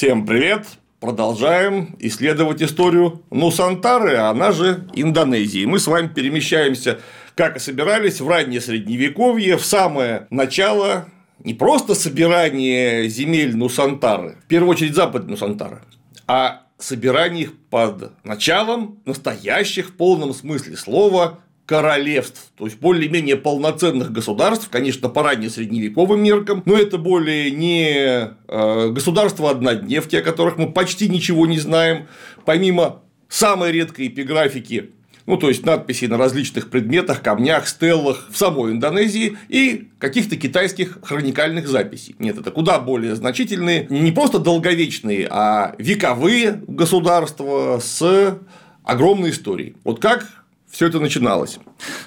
Всем привет! Продолжаем исследовать историю Нусантары, она же Индонезии. Мы с вами перемещаемся, как и собирались, в раннее средневековье, в самое начало не просто собирание земель Нусантары, в первую очередь западной Нусантары, а собирание их под началом настоящих в полном смысле слова королевств, то есть более-менее полноценных государств, конечно, по ранне-средневековым меркам, но это более не э, государства однодневки, о которых мы почти ничего не знаем, помимо самой редкой эпиграфики ну, то есть надписи на различных предметах, камнях, стеллах в самой Индонезии и каких-то китайских хроникальных записей. Нет, это куда более значительные, не просто долговечные, а вековые государства с огромной историей. Вот как все это начиналось.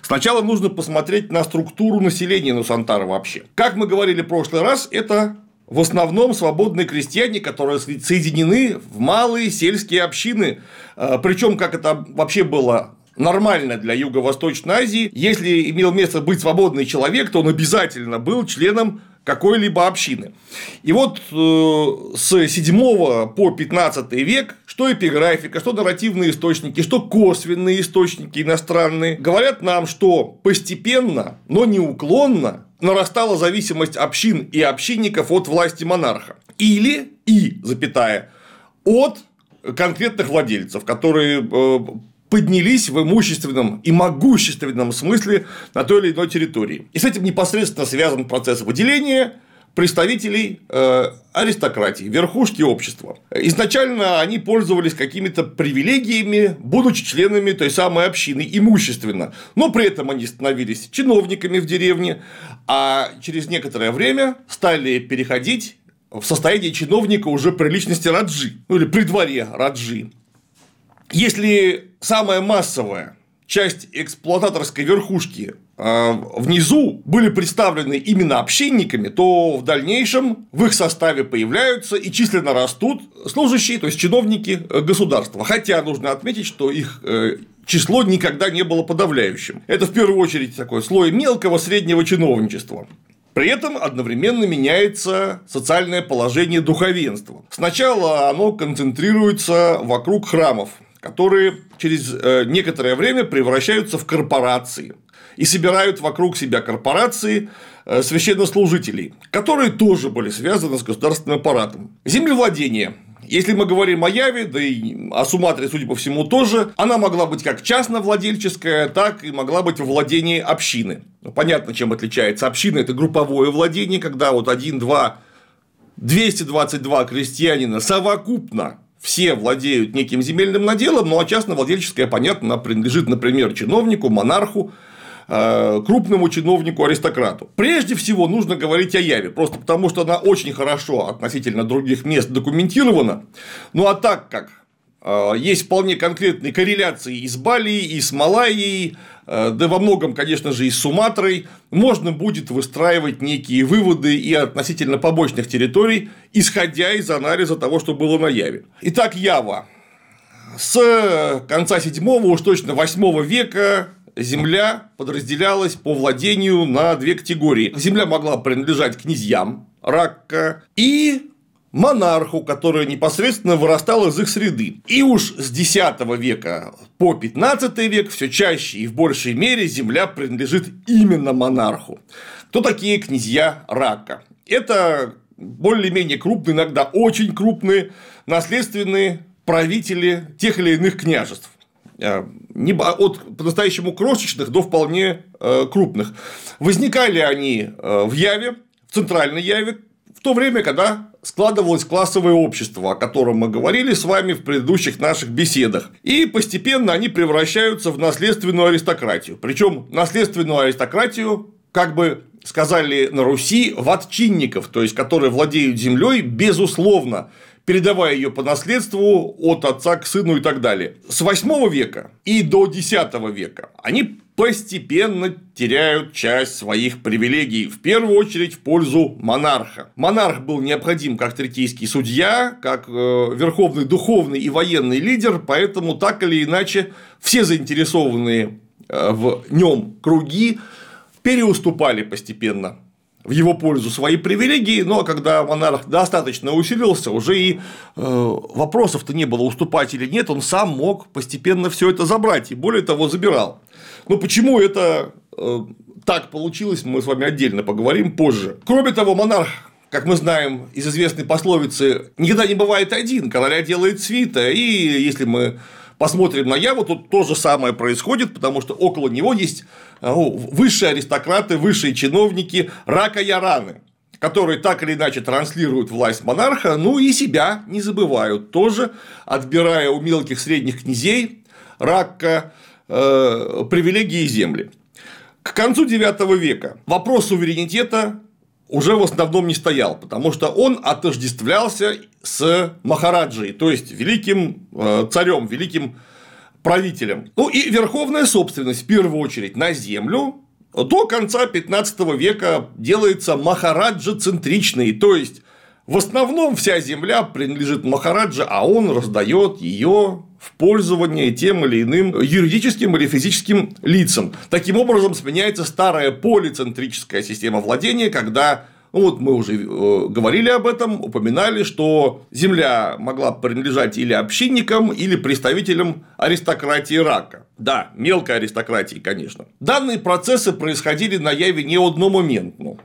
Сначала нужно посмотреть на структуру населения Нусантара вообще. Как мы говорили в прошлый раз, это в основном свободные крестьяне, которые соединены в малые сельские общины. А, Причем, как это вообще было нормально для Юго-Восточной Азии, если имел место быть свободный человек, то он обязательно был членом какой-либо общины. И вот э, с 7 по 15 век, что эпиграфика, что нарративные источники, что косвенные источники иностранные, говорят нам, что постепенно, но неуклонно нарастала зависимость общин и общинников от власти монарха. Или, и, запятая, от конкретных владельцев, которые э, поднялись в имущественном и могущественном смысле на той или иной территории. И с этим непосредственно связан процесс выделения представителей э, аристократии, верхушки общества. Изначально они пользовались какими-то привилегиями, будучи членами той самой общины имущественно, но при этом они становились чиновниками в деревне, а через некоторое время стали переходить в состояние чиновника уже при личности Раджи, ну или при дворе Раджи. Если самая массовая часть эксплуататорской верхушки э, внизу были представлены именно общинниками, то в дальнейшем в их составе появляются и численно растут служащие, то есть чиновники э, государства. Хотя нужно отметить, что их э, число никогда не было подавляющим. Это в первую очередь такой слой мелкого среднего чиновничества. При этом одновременно меняется социальное положение духовенства. Сначала оно концентрируется вокруг храмов, которые через э, некоторое время превращаются в корпорации и собирают вокруг себя корпорации э, священнослужителей, которые тоже были связаны с государственным аппаратом. Землевладение. Если мы говорим о Яве, да и о Суматре, судя по всему, тоже, она могла быть как частновладельческая, так и могла быть во владении общины. Ну, понятно, чем отличается община. Это групповое владение, когда вот один, два, 222 крестьянина совокупно все владеют неким земельным наделом, ну а частно-владельческое, понятно, принадлежит, например, чиновнику, монарху, э, крупному чиновнику, аристократу. Прежде всего нужно говорить о Яве, просто потому что она очень хорошо относительно других мест документирована. Ну а так как Э, есть вполне конкретные корреляции и с Бали, и с Малайей, да во многом, конечно же, и с Суматрой. Можно будет выстраивать некие выводы и относительно побочных территорий, исходя из анализа того, что было на Яве. Итак, Ява. С конца 7 уж точно 8 века земля подразделялась по владению на две категории. Земля могла принадлежать князьям, Ракка, и монарху, который непосредственно вырастал из их среды. И уж с X века по 15 век все чаще и в большей мере земля принадлежит именно монарху. Кто такие князья Рака? Это более-менее крупные, иногда очень крупные наследственные правители тех или иных княжеств э, от по-настоящему крошечных до вполне э, крупных. Возникали они э, в Яве, в центральной Яве, в то время, когда складывалось классовое общество, о котором мы говорили с вами в предыдущих наших беседах. И постепенно они превращаются в наследственную аристократию. Причем наследственную аристократию, как бы сказали на Руси, ватчинников, то есть которые владеют землей, безусловно, передавая ее по наследству от отца к сыну и так далее. С 8 века и до 10 века они постепенно теряют часть своих привилегий, в первую очередь в пользу монарха. Монарх был необходим как третейский судья, как э, верховный духовный и военный лидер, поэтому так или иначе все заинтересованные э, в нем круги переуступали постепенно в его пользу свои привилегии, но когда монарх достаточно усилился, уже и э, вопросов-то не было, уступать или нет, он сам мог постепенно все это забрать, и более того, забирал. Но почему это э, так получилось, мы с вами отдельно поговорим позже. Кроме того, монарх как мы знаем из известной пословицы, никогда не бывает один, короля делает свита, и если мы посмотрим на Яву, тут то же самое происходит, потому что около него есть ну, высшие аристократы, высшие чиновники, рака Яраны, которые так или иначе транслируют власть монарха, ну и себя не забывают тоже, отбирая у мелких средних князей рака э, привилегии и земли. К концу IX века вопрос суверенитета уже в основном не стоял, потому что он отождествлялся с Махараджей, то есть великим э, царем, великим правителем. Ну и верховная собственность в первую очередь на землю до конца 15 века делается махараджа-центричной, то есть в основном вся земля принадлежит Махараджа, а он раздает ее в пользование тем или иным юридическим или физическим лицам. Таким образом, сменяется старая полицентрическая система владения, когда ну, вот мы уже э, говорили об этом, упоминали, что земля могла принадлежать или общинникам, или представителям аристократии рака. Да, мелкой аристократии, конечно. Данные процессы происходили на Яве не одномоментно.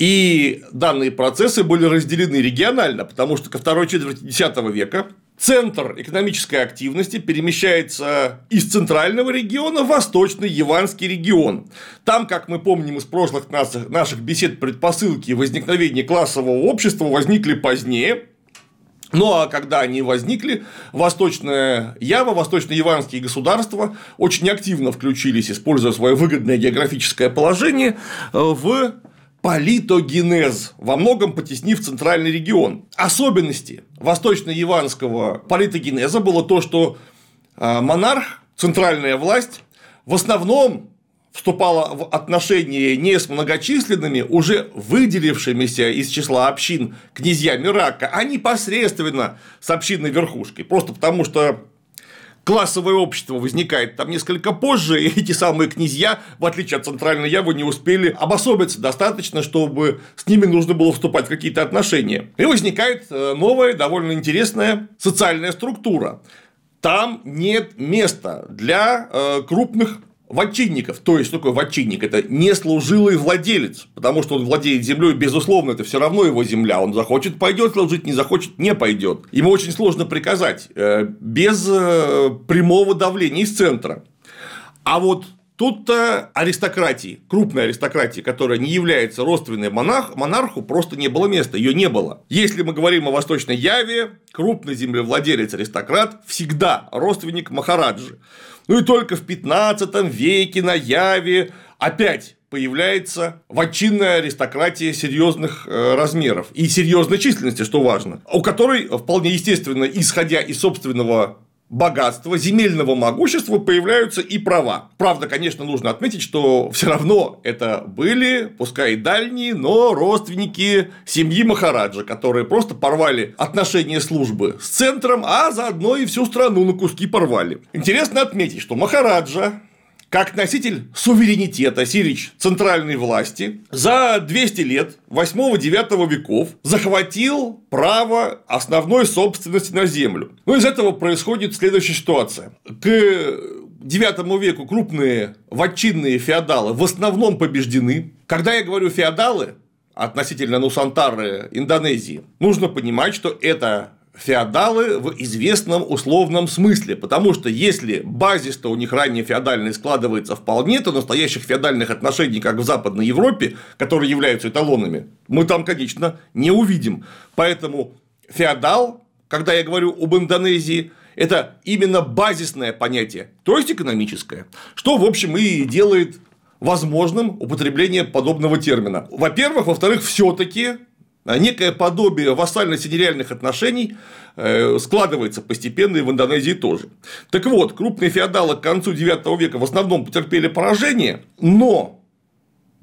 И данные процессы были разделены регионально, потому что ко второй четверти X века центр экономической активности перемещается из центрального региона в восточный Яванский регион. Там, как мы помним из прошлых наших бесед, предпосылки возникновения классового общества возникли позднее, ну а когда они возникли, Восточная Ява, Восточно-Яванские государства очень активно включились, используя свое выгодное географическое положение, в политогенез, во многом потеснив центральный регион. Особенности восточно-яванского политогенеза было то, что а, монарх, центральная власть, в основном вступала в отношения не с многочисленными, уже выделившимися из числа общин князьями Рака, а непосредственно с общинной верхушкой. Просто потому, что классовое общество возникает там несколько позже, и эти самые князья, в отличие от центральной Явы, не успели обособиться достаточно, чтобы с ними нужно было вступать в какие-то отношения. И возникает э, новая, довольно интересная социальная структура. Там нет места для э, крупных ватчинников. То есть, что такое ватчинник? Это не служилый владелец, потому что он владеет землей, безусловно, это все равно его земля. Он захочет пойдет служить, не захочет не пойдет. Ему очень сложно приказать э, без э, прямого давления из центра. А вот Тут-то аристократии, крупной аристократии, которая не является родственной монарх, монарху, просто не было места, ее не было. Если мы говорим о Восточной Яве, крупный землевладелец-аристократ всегда родственник Махараджи. Ну и только в 15 веке на Яве опять появляется ватчинная аристократия серьезных э, размеров и серьезной численности, что важно, у которой вполне естественно, исходя из собственного богатства, земельного могущества появляются и права. Правда, конечно, нужно отметить, что все равно это были, пускай и дальние, но родственники семьи Махараджа, которые просто порвали отношения службы с центром, а заодно и всю страну на куски порвали. Интересно отметить, что Махараджа как носитель суверенитета Сирич центральной власти за 200 лет 8-9 веков захватил право основной собственности на землю. Ну, из этого происходит следующая ситуация. К IX веку крупные ватчинные феодалы в основном побеждены. Когда я говорю феодалы, относительно Нусантары Индонезии, нужно понимать, что это феодалы в известном условном смысле, потому что если базис-то у них ранее феодальный складывается вполне, то настоящих феодальных отношений, как в Западной Европе, которые являются эталонами, мы там, конечно, не увидим. Поэтому феодал, когда я говорю об Индонезии, это именно базисное понятие, то есть экономическое, что, в общем, и делает возможным употребление подобного термина. Во-первых, во-вторых, все-таки некое подобие вассально-синериальных отношений э, складывается постепенно и в Индонезии тоже. Так вот, крупные феодалы к концу IX века в основном потерпели поражение, но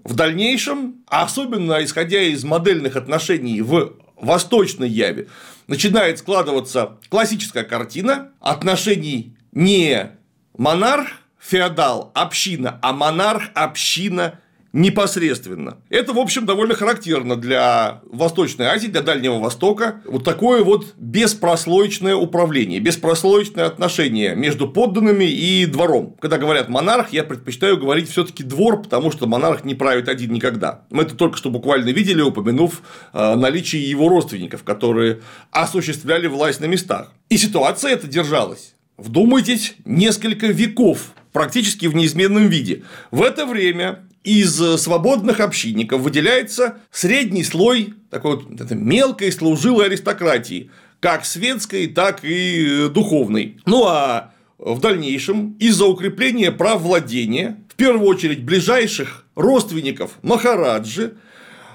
в дальнейшем, особенно исходя из модельных отношений в Восточной Яве, начинает складываться классическая картина отношений не монарх, феодал, община, а монарх, община, непосредственно. Это, в общем, довольно характерно для Восточной Азии, для Дальнего Востока. Вот такое вот беспрослоечное управление, беспрослоечное отношение между подданными и двором. Когда говорят монарх, я предпочитаю говорить все таки двор, потому что монарх не правит один никогда. Мы это только что буквально видели, упомянув э, наличие его родственников, которые осуществляли власть на местах. И ситуация эта держалась. Вдумайтесь, несколько веков практически в неизменном виде. В это время из свободных общинников выделяется средний слой такой вот это мелкой служилой аристократии, как светской, так и духовной. Ну а в дальнейшем из-за укрепления прав владения, в первую очередь ближайших родственников Махараджи,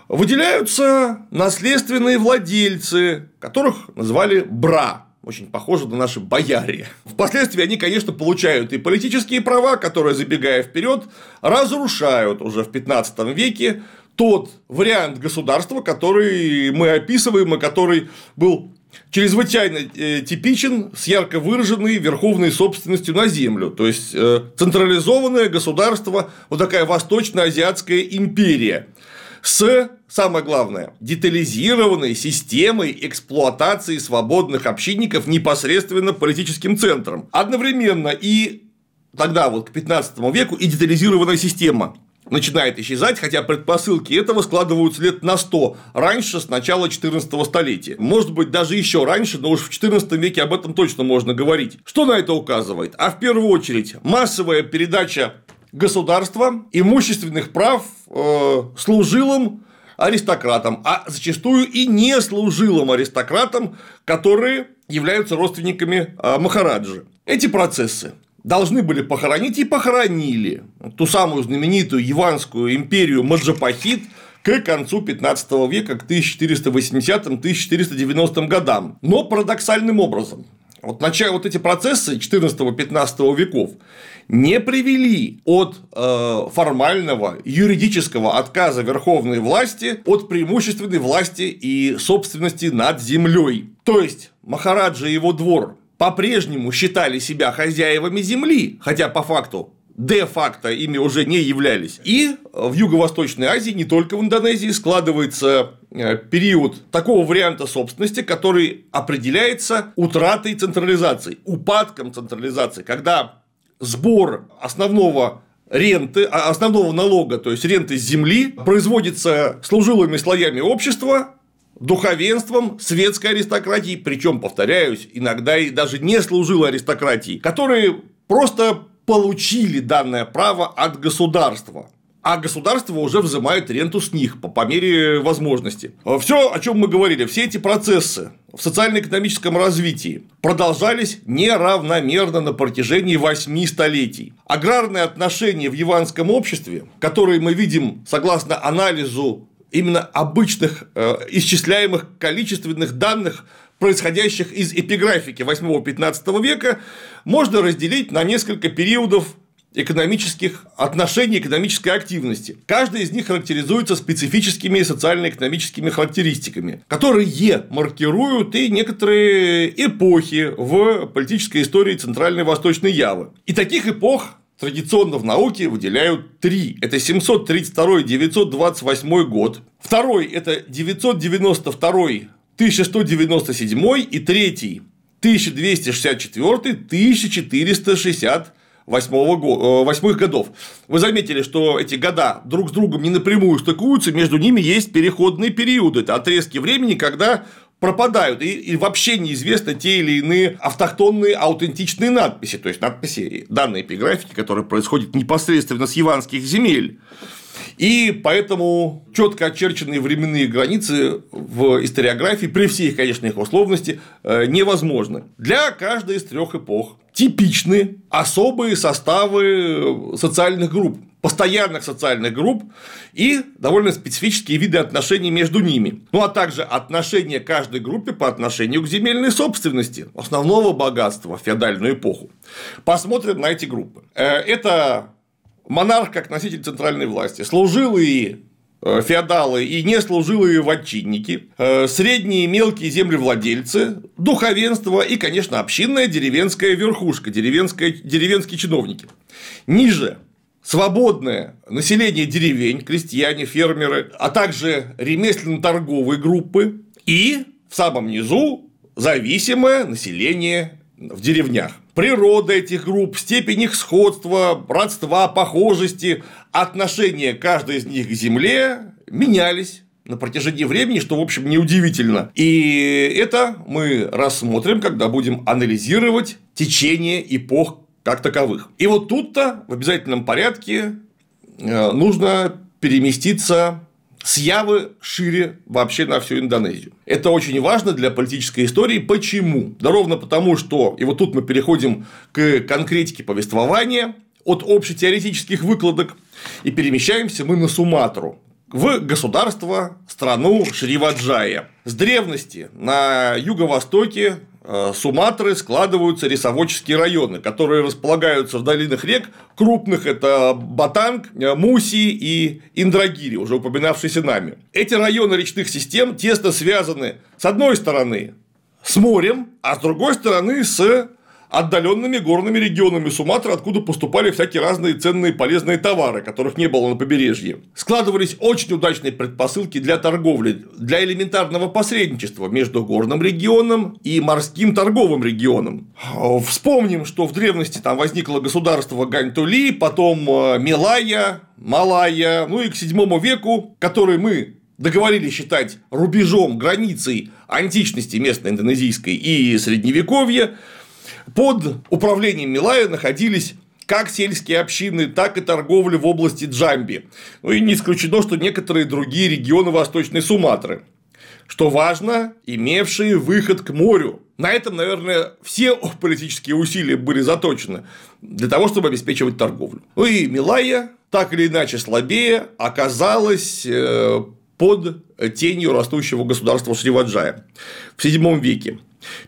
выделяются наследственные владельцы, которых называли бра очень похоже на наши бояре. Впоследствии они, конечно, получают и политические права, которые, забегая вперед, разрушают уже в 15 веке тот вариант государства, который мы описываем, и который был чрезвычайно э, типичен с ярко выраженной верховной собственностью на землю. То есть э, централизованное государство, вот такая восточно-азиатская империя с, самое главное, детализированной системой эксплуатации свободных общинников непосредственно политическим центром. Одновременно и тогда вот к 15 веку и детализированная система начинает исчезать, хотя предпосылки этого складываются лет на 100 раньше, с начала 14 столетия. Может быть, даже еще раньше, но уж в 14 веке об этом точно можно говорить. Что на это указывает? А в первую очередь, массовая передача государства имущественных прав э, служилым аристократам, а зачастую и не служилым аристократам, которые являются родственниками э, Махараджи. Эти процессы должны были похоронить и похоронили ту самую знаменитую Яванскую империю Маджапахит к концу 15 века, к 1480-1490 годам. Но парадоксальным образом. Вот, начало, вот эти процессы 14-15 веков не привели от э, формального юридического отказа верховной власти от преимущественной власти и собственности над землей. То есть Махараджа и его двор по-прежнему считали себя хозяевами земли, хотя по факту де-факто ими уже не являлись. И в Юго-Восточной Азии, не только в Индонезии, складывается э, период такого варианта собственности, который определяется утратой централизации, упадком централизации, когда сбор основного ренты, а, основного налога, то есть ренты с земли, производится служилыми слоями общества, духовенством светской аристократии, причем, повторяюсь, иногда и даже не служилой аристократии, которые просто получили данное право от государства а государство уже взимает ренту с них по, мере возможности. Все, о чем мы говорили, все эти процессы в социально-экономическом развитии продолжались неравномерно на протяжении восьми столетий. Аграрные отношения в яванском обществе, которые мы видим согласно анализу именно обычных э, исчисляемых количественных данных происходящих из эпиграфики 8-15 века, можно разделить на несколько периодов экономических отношений, экономической активности. Каждый из них характеризуется специфическими социально-экономическими характеристиками, которые маркируют и некоторые эпохи в политической истории Центральной Восточной Явы. И таких эпох традиционно в науке выделяют три. Это 732-928 год. Второй – это 992 1197 и третий 1264 1460 восьмых годов. Вы заметили, что эти года друг с другом не напрямую стыкуются, между ними есть переходные периоды, это отрезки времени, когда пропадают, и, и вообще неизвестны те или иные автохтонные аутентичные надписи, то есть надписи данной эпиграфики, которые происходят непосредственно с яванских земель. И поэтому четко очерченные временные границы в историографии, при всей, конечно, их условности, э, невозможны. Для каждой из трех эпох типичны особые составы социальных групп, постоянных социальных групп и довольно специфические виды отношений между ними. Ну а также отношения каждой группе по отношению к земельной собственности, основного богатства в феодальную эпоху. Посмотрим на эти группы. Э, это монарх как носитель центральной власти, служилые э, феодалы и не служилые ватчинники, э, средние и мелкие землевладельцы, духовенство и, конечно, общинная деревенская верхушка, деревенская, деревенские чиновники. Ниже свободное население деревень, крестьяне, фермеры, а также ремесленно-торговые группы и в самом низу зависимое население в деревнях. Природа этих групп, степень их сходства, родства, похожести, отношения каждой из них к земле менялись на протяжении времени, что, в общем, неудивительно. И это мы рассмотрим, когда будем анализировать течение эпох как таковых. И вот тут-то в обязательном порядке э, нужно переместиться с Явы шире вообще на всю Индонезию. Это очень важно для политической истории. Почему? Да ровно потому, что, и вот тут мы переходим к конкретике повествования от общетеоретических выкладок и перемещаемся мы на Суматру, в государство, страну Шриваджая. С древности на юго-востоке Суматры складываются рисоводческие районы, которые располагаются в долинах рек крупных – это Батанг, э, Муси и Индрагири, уже упоминавшиеся нами. Эти районы речных систем тесно связаны с одной стороны с морем, а с другой стороны с отдаленными горными регионами Суматры, откуда поступали всякие разные ценные полезные товары, которых не было на побережье. Складывались очень удачные предпосылки для торговли, для элементарного посредничества между горным регионом и морским торговым регионом. Вспомним, что в древности там возникло государство Ганьтули, потом э, Милая, Малая, ну и к VII веку, который мы договорились считать рубежом, границей античности местной индонезийской и средневековья, под управлением Милая находились как сельские общины, так и торговля в области Джамби. Ну и не исключено, что некоторые другие регионы Восточной Суматры. Что важно, имевшие выход к морю. На этом, наверное, все политические усилия были заточены для того, чтобы обеспечивать торговлю. Ну и Милая, так или иначе слабее, оказалась э, под тенью растущего государства Шриваджая в VII веке.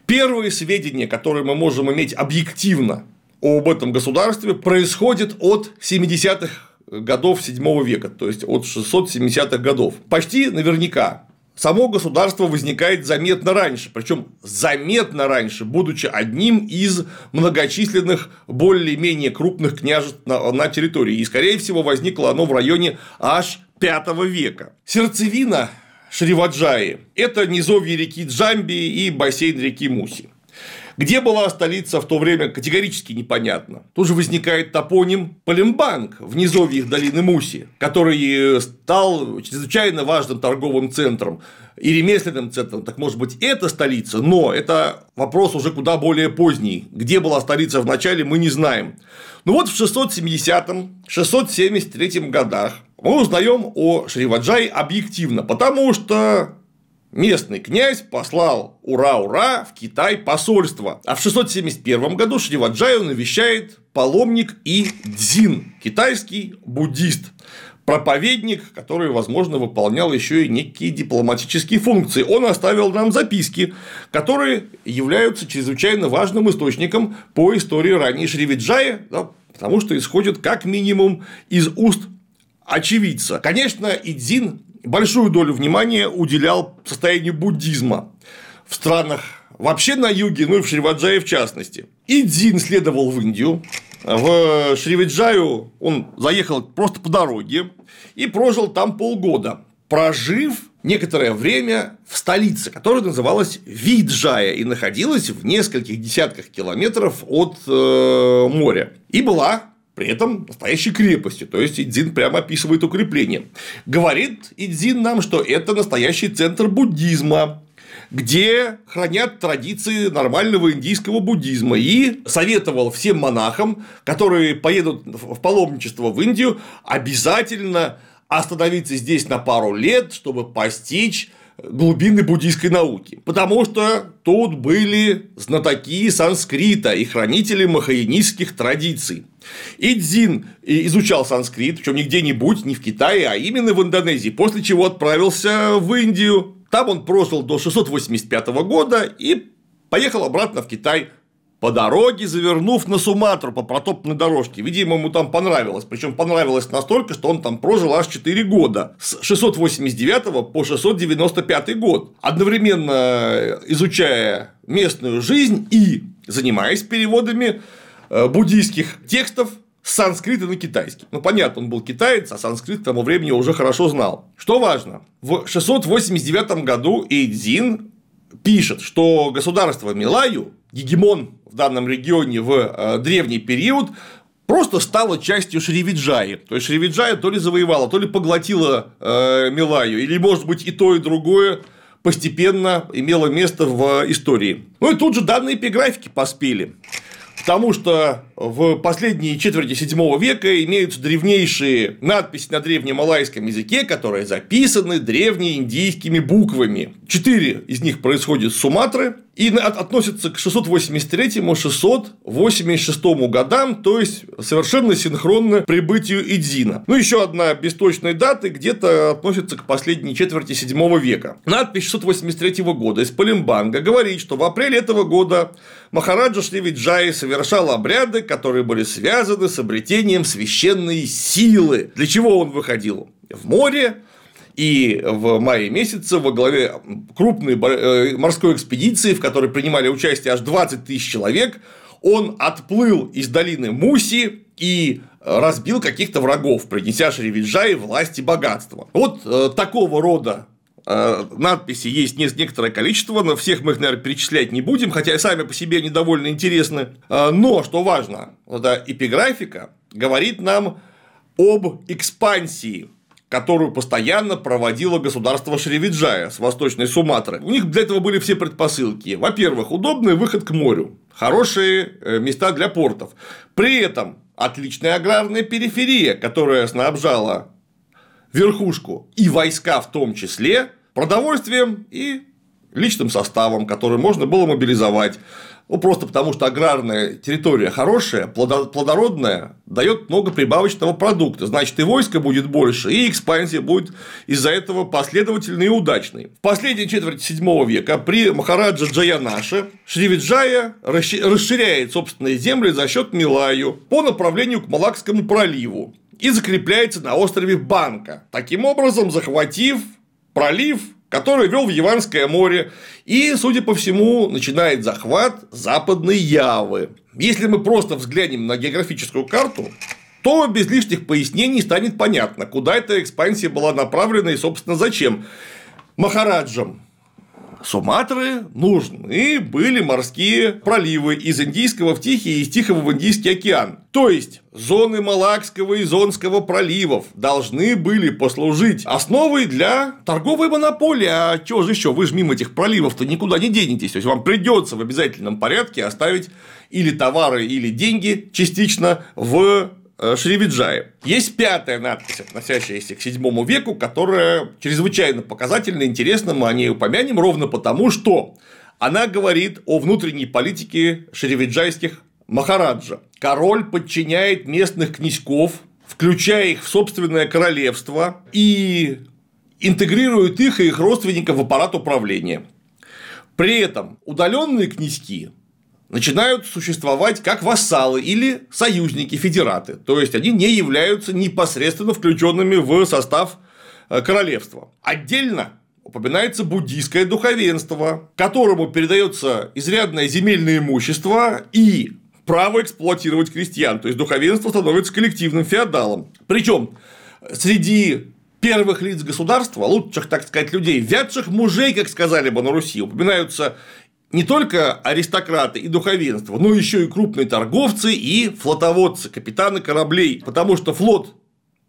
Первые сведения, которые мы можем иметь объективно об этом государстве, происходят от 70-х годов VII века, то есть от 670-х годов. Почти наверняка само государство возникает заметно раньше, причем заметно раньше, будучи одним из многочисленных более-менее крупных княжеств на, на территории. И, скорее всего, возникло оно в районе аж V века. Сердцевина Шриваджаи – это низовье реки Джамби и бассейн реки Муси. Где была столица в то время, категорически непонятно. Тут же возникает топоним Палембанг в низовьях долины Муси, который стал чрезвычайно важным торговым центром и ремесленным центром. Так может быть, это столица, но это вопрос уже куда более поздний. Где была столица в начале, мы не знаем. Ну вот в 670-673 годах мы узнаем о Шриваджае объективно, потому что местный князь послал ура-ура в Китай посольство. А в 671 году Шриваджаю навещает паломник И Дзин, китайский буддист, проповедник, который, возможно, выполнял еще и некие дипломатические функции. Он оставил нам записки, которые являются чрезвычайно важным источником по истории ранней Шривиджая, потому что исходят как минимум из уст очевидца. Конечно, Идзин большую долю внимания уделял состоянию буддизма в странах вообще на юге, ну и в Шриваджае в частности. Идзин следовал в Индию, в Шривиджаю он заехал просто по дороге и прожил там полгода, прожив некоторое время в столице, которая называлась Виджая и находилась в нескольких десятках километров от э, моря. И была при этом настоящей крепостью. То есть Идзин прямо описывает укрепление. Говорит Идзин нам, что это настоящий центр буддизма, где хранят традиции нормального индийского буддизма. И советовал всем монахам, которые поедут в паломничество в Индию, обязательно остановиться здесь на пару лет, чтобы постичь глубины буддийской науки, потому что тут были знатоки санскрита и хранители махаянистских традиций. Идзин изучал санскрит, причем не где-нибудь, не в Китае, а именно в Индонезии, после чего отправился в Индию. Там он прожил до 685 года и поехал обратно в Китай по дороге, завернув на Суматру по протопной дорожке. Видимо, ему там понравилось. Причем понравилось настолько, что он там прожил аж 4 года. С 689 по 695 год. Одновременно изучая местную жизнь и занимаясь переводами э, буддийских текстов с санскрита на китайский. Ну, понятно, он был китаец, а санскрит к тому времени уже хорошо знал. Что важно, в 689 году Эйдзин пишет, что государство Милаю, гегемон в данном регионе в э, древний период, просто стало частью Шривиджаи. То есть Шривиджая то ли завоевала, то ли поглотила э, Милаю, или, может быть, и то, и другое постепенно имело место в истории. Ну и тут же данные эпиграфики поспели. Потому что в последние четверти 7 века имеются древнейшие надписи на древнемалайском языке, которые записаны древнеиндийскими буквами. Четыре из них происходят с Суматры, и относятся к 683-686 годам, то есть совершенно синхронно прибытию Идзина. Ну, еще одна без точной даты где-то относится к последней четверти 7 века. Надпись 683 года из Палимбанга говорит, что в апреле этого года Махараджа Шривиджай совершал обряды, которые были связаны с обретением священной силы. Для чего он выходил? В море, и в мае месяце во главе крупной э, морской экспедиции, в которой принимали участие аж 20 тысяч человек, он отплыл из долины Муси и разбил каких-то врагов, принеся Шривиджае власть и богатство. Вот э, такого рода э, надписи есть некоторое количество, но всех мы их, наверное, перечислять не будем, хотя сами по себе они довольно интересны. Но, что важно, эта эпиграфика говорит нам об экспансии которую постоянно проводило государство Шривиджая с восточной Суматры. У них для этого были все предпосылки. Во-первых, удобный выход к морю, хорошие э, места для портов. При этом отличная аграрная периферия, которая снабжала верхушку и войска в том числе продовольствием и личным составом, который можно было мобилизовать. Ну, просто потому, что аграрная территория хорошая, плодородная, дает много прибавочного продукта. Значит, и войска будет больше, и экспансия будет из-за этого последовательной и удачной. В последней четверти 7 века при Махараджа Джаянаше Шривиджая расширяет собственные земли за счет Милаю по направлению к Малакскому проливу и закрепляется на острове Банка, таким образом захватив пролив который вел в Яванское море и, судя по всему, начинает захват Западной Явы. Если мы просто взглянем на географическую карту, то без лишних пояснений станет понятно, куда эта экспансия была направлена и, собственно, зачем. Махараджам Суматры нужны были морские проливы из Индийского в Тихий и из Тихого в Индийский океан. То есть, зоны Малакского и Зонского проливов должны были послужить основой для торговой монополии. А чего же еще? Вы же мимо этих проливов-то никуда не денетесь. То есть, вам придется в обязательном порядке оставить или товары, или деньги частично в Э, Шривиджае. Есть пятая надпись, относящаяся к VII веку, которая чрезвычайно показательна, интересна, мы о ней упомянем ровно потому, что она говорит о внутренней политике шривиджайских Махараджа. Король подчиняет местных князьков, включая их в собственное королевство, и интегрирует их и их родственников в аппарат управления. При этом удаленные князьки начинают существовать как вассалы или союзники, федераты. То есть они не являются непосредственно включенными в состав э, королевства. Отдельно упоминается буддийское духовенство, которому передается изрядное земельное имущество и право эксплуатировать крестьян. То есть духовенство становится коллективным феодалом. Причем среди первых лиц государства, лучших, так сказать, людей, вятших мужей, как сказали бы на Руси, упоминаются не только аристократы и духовенство, но еще и крупные торговцы и флотоводцы, капитаны кораблей, потому что флот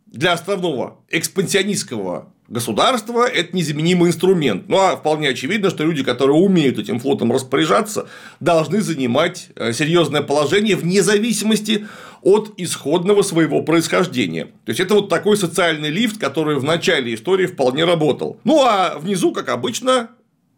для островного экспансионистского государства – это незаменимый инструмент. Ну, а вполне очевидно, что люди, которые умеют этим флотом распоряжаться, должны занимать э, серьезное положение вне зависимости от исходного своего происхождения. То есть, это вот такой социальный лифт, который в начале истории вполне работал. Ну, а внизу, как обычно,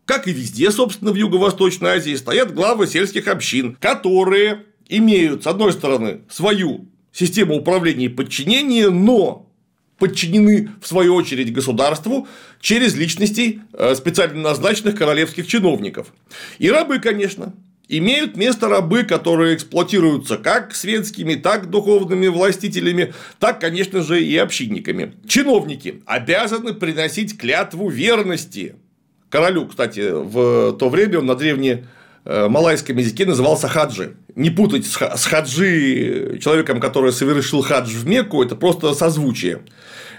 как и везде, собственно, в Юго-Восточной Азии, стоят главы сельских общин, которые имеют, с одной стороны, свою систему управления и подчинения, но подчинены, в свою очередь, государству через личностей э, специально назначенных королевских чиновников. И рабы, конечно, имеют место рабы, которые эксплуатируются как светскими, так духовными властителями, так, конечно же, и общинниками. Чиновники обязаны приносить клятву верности королю, кстати, в то время он на древне э, малайском языке назывался хаджи. Не путать с хаджи человеком, который совершил хадж в Мекку, это просто созвучие.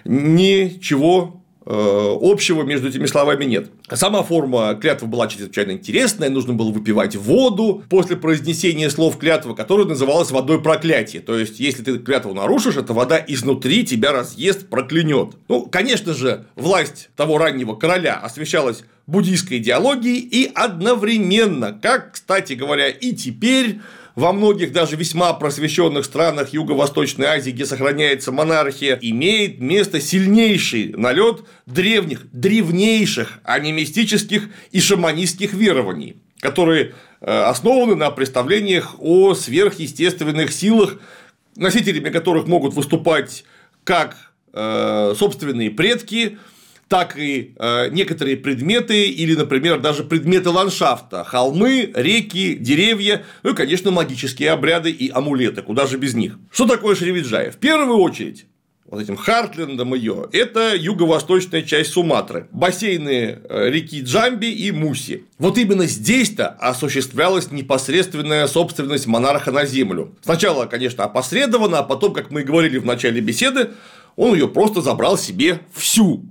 Ничего общего между этими словами нет. Сама форма клятвы была чрезвычайно интересная, нужно было выпивать воду после произнесения слов клятвы, которая называлась водой проклятия. То есть, если ты клятву нарушишь, эта вода изнутри тебя разъест, проклянет. Ну, конечно же, власть того раннего короля освещалась буддийской идеологией и одновременно, как, кстати говоря, и теперь во многих даже весьма просвещенных странах Юго-Восточной Азии, где сохраняется монархия, имеет место сильнейший налет древних, древнейших анимистических и шаманистских верований, которые э, основаны на представлениях о сверхъестественных силах, носителями которых могут выступать как э, собственные предки, так и э, некоторые предметы или, например, даже предметы ландшафта, холмы, реки, деревья, ну и, конечно, магические обряды и амулеты, куда же без них. Что такое Шривиджая? В первую очередь, вот этим Хартлендом ее, это юго-восточная часть Суматры, бассейны э, реки Джамби и Муси. Вот именно здесь-то осуществлялась непосредственная собственность монарха на землю. Сначала, конечно, опосредованно, а потом, как мы и говорили в начале беседы, он ее просто забрал себе всю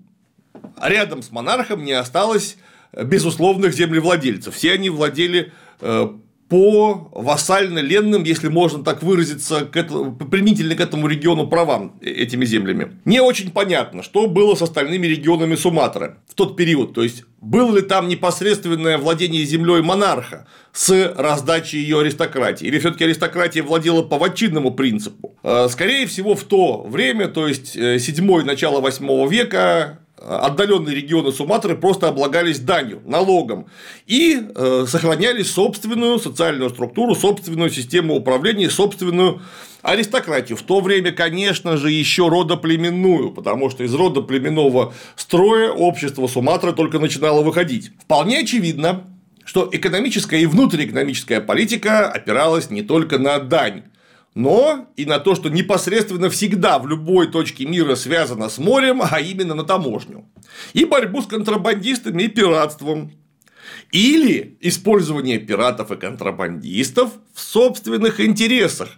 рядом с монархом не осталось безусловных землевладельцев. Все они владели э, по вассально-ленным, если можно так выразиться, к этому, применительно к этому региону правам э, этими землями. Не очень понятно, что было с остальными регионами Суматры в тот период. То есть, было ли там непосредственное владение землей монарха с раздачей ее аристократии, или все-таки аристократия владела по ватчинному принципу. Э, скорее всего, в то время, то есть 7 начало 8 века, отдаленные регионы Суматры просто облагались данью, налогом и э, сохраняли собственную социальную структуру, собственную систему управления, собственную аристократию. В то время, конечно же, еще родоплеменную, потому что из родоплеменного строя общество Суматры только начинало выходить. Вполне очевидно, что экономическая и внутриэкономическая политика опиралась не только на дань, но и на то, что непосредственно всегда в любой точке мира связано с морем, а именно на таможню. И борьбу с контрабандистами и пиратством. Или использование пиратов и контрабандистов в собственных интересах.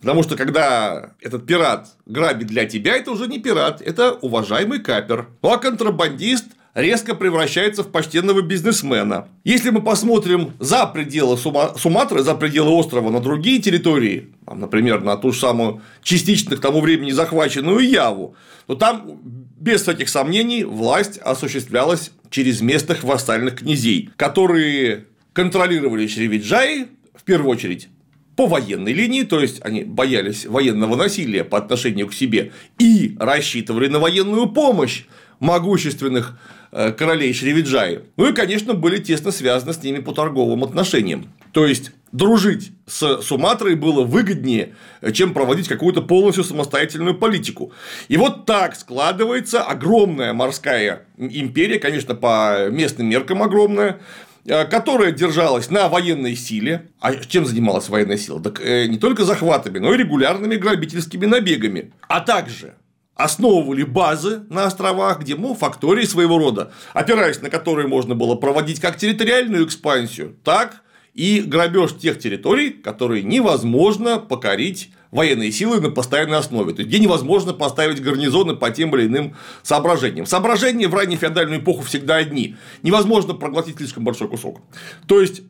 Потому что когда этот пират грабит для тебя, это уже не пират, это уважаемый капер. Ну а контрабандист резко превращается в почтенного бизнесмена. Если мы посмотрим за пределы Суматры, за пределы острова на другие территории, например, на ту же самую частично к тому времени захваченную Яву, то там без всяких сомнений власть осуществлялась через местных вассальных князей, которые контролировали Шривиджаи в первую очередь по военной линии, то есть они боялись военного насилия по отношению к себе и рассчитывали на военную помощь могущественных королей Шривиджаи. Ну и, конечно, были тесно связаны с ними по торговым отношениям. То есть, дружить с Суматрой было выгоднее, чем проводить какую-то полностью самостоятельную политику. И вот так складывается огромная морская империя, конечно, по местным меркам огромная, э, которая держалась на военной силе. А чем занималась военная сила? Так э, не только захватами, но и регулярными грабительскими набегами. А также основывали базы на островах, где, ну, фактории своего рода, опираясь на которые можно было проводить как территориальную экспансию, так и грабеж тех территорий, которые невозможно покорить военные силы на постоянной основе, то есть где невозможно поставить гарнизоны по тем или иным соображениям. Соображения в ранней феодальную эпоху всегда одни. Невозможно проглотить слишком большой кусок. То есть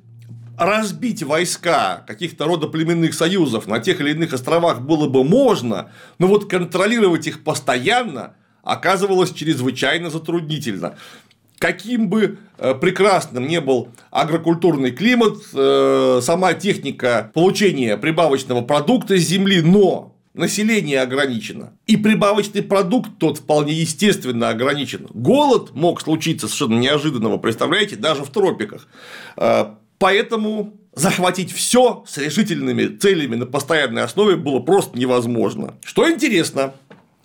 разбить войска каких-то родоплеменных союзов на тех или иных островах было бы можно, но вот контролировать их постоянно оказывалось чрезвычайно затруднительно. Каким бы э, прекрасным не был агрокультурный климат, э, сама техника получения прибавочного продукта с земли, но население ограничено. И прибавочный продукт тот вполне естественно ограничен. Голод мог случиться совершенно неожиданного, представляете, даже в тропиках. Поэтому захватить все с решительными целями на постоянной основе было просто невозможно. Что интересно,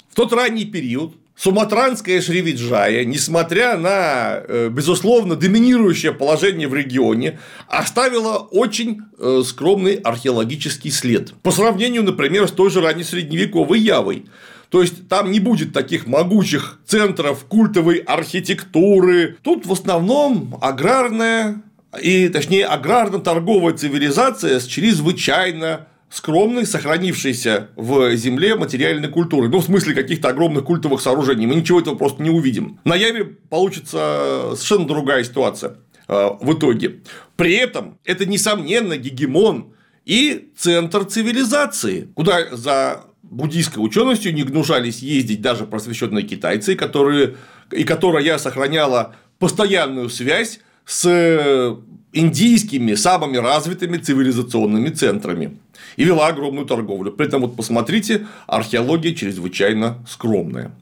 в тот ранний период Суматранская Шривиджая, несмотря на, э, безусловно, доминирующее положение в регионе, оставила очень э, скромный археологический след. По сравнению, например, с той же ранней средневековой Явой. То есть там не будет таких могучих центров культовой архитектуры. Тут в основном аграрная и, точнее, аграрно-торговая цивилизация с чрезвычайно скромной, сохранившейся в земле материальной культуры. Ну, в смысле каких-то огромных культовых сооружений. Мы ничего этого просто не увидим. На Яве получится совершенно другая ситуация э, в итоге. При этом это, несомненно, гегемон и центр цивилизации, куда за буддийской ученостью не гнушались ездить даже просвещенные китайцы, которые, и которая сохраняла постоянную связь с индийскими самыми развитыми цивилизационными центрами и вела огромную торговлю. При этом вот посмотрите, археология чрезвычайно скромная.